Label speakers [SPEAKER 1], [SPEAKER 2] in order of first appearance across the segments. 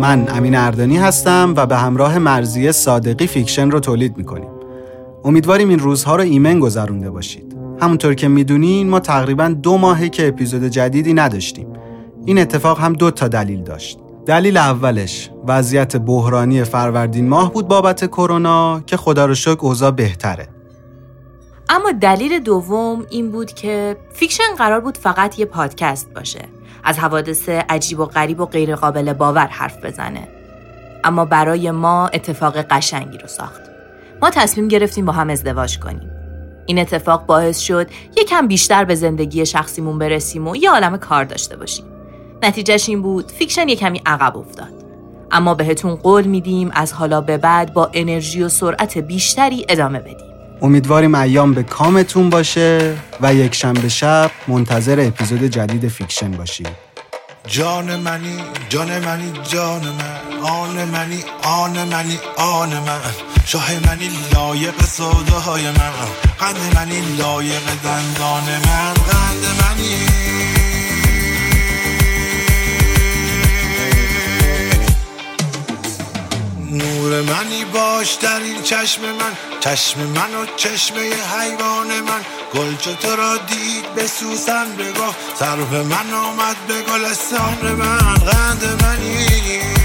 [SPEAKER 1] من امین اردانی هستم و به همراه مرزی صادقی فیکشن رو تولید می‌کنیم. امیدواریم این روزها رو ایمن گذرونده باشید. همونطور که می‌دونین ما تقریبا دو ماهه که اپیزود جدیدی نداشتیم. این اتفاق هم دو تا دلیل داشت. دلیل اولش وضعیت بحرانی فروردین ماه بود بابت کرونا که خدا رو شکر اوضاع بهتره.
[SPEAKER 2] اما دلیل دوم این بود که فیکشن قرار بود فقط یه پادکست باشه. از حوادث عجیب و غریب و غیرقابل باور حرف بزنه. اما برای ما اتفاق قشنگی رو ساخت. ما تصمیم گرفتیم با هم ازدواج کنیم. این اتفاق باعث شد یکم بیشتر به زندگی شخصیمون برسیم و یه عالم کار داشته باشیم. نتیجهش این بود فیکشن یه کمی عقب افتاد. اما بهتون قول میدیم از حالا به بعد با انرژی و سرعت بیشتری ادامه بدیم.
[SPEAKER 1] امیدواریم ایام به کامتون باشه و یک شنبه شب منتظر اپیزود جدید فیکشن باشید.
[SPEAKER 3] جان منی جان منی جان من. آن منی آن منی آن من. شاه منی لایق سوداهای من. قند منی لایق دندان من. قند منی. منی باش در این چشم من. چشم من و چشمه حیوان من. گل تو را دید به سوسن بگفت سرف من آمد به گلستان من. قند منی.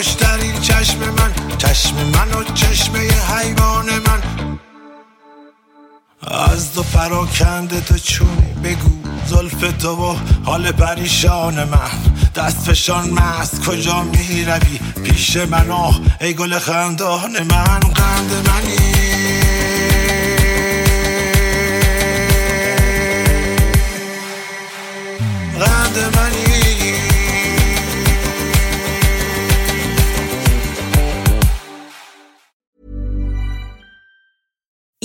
[SPEAKER 3] باش در این چشم من. چشم من و چشمه حیوان من. از تو پراکنده تو چونی بگو زلف تو و حال پریشان من. دست فشان مست کجا می روی پیش من آه ای گل خندان من. قند منی. قند منی.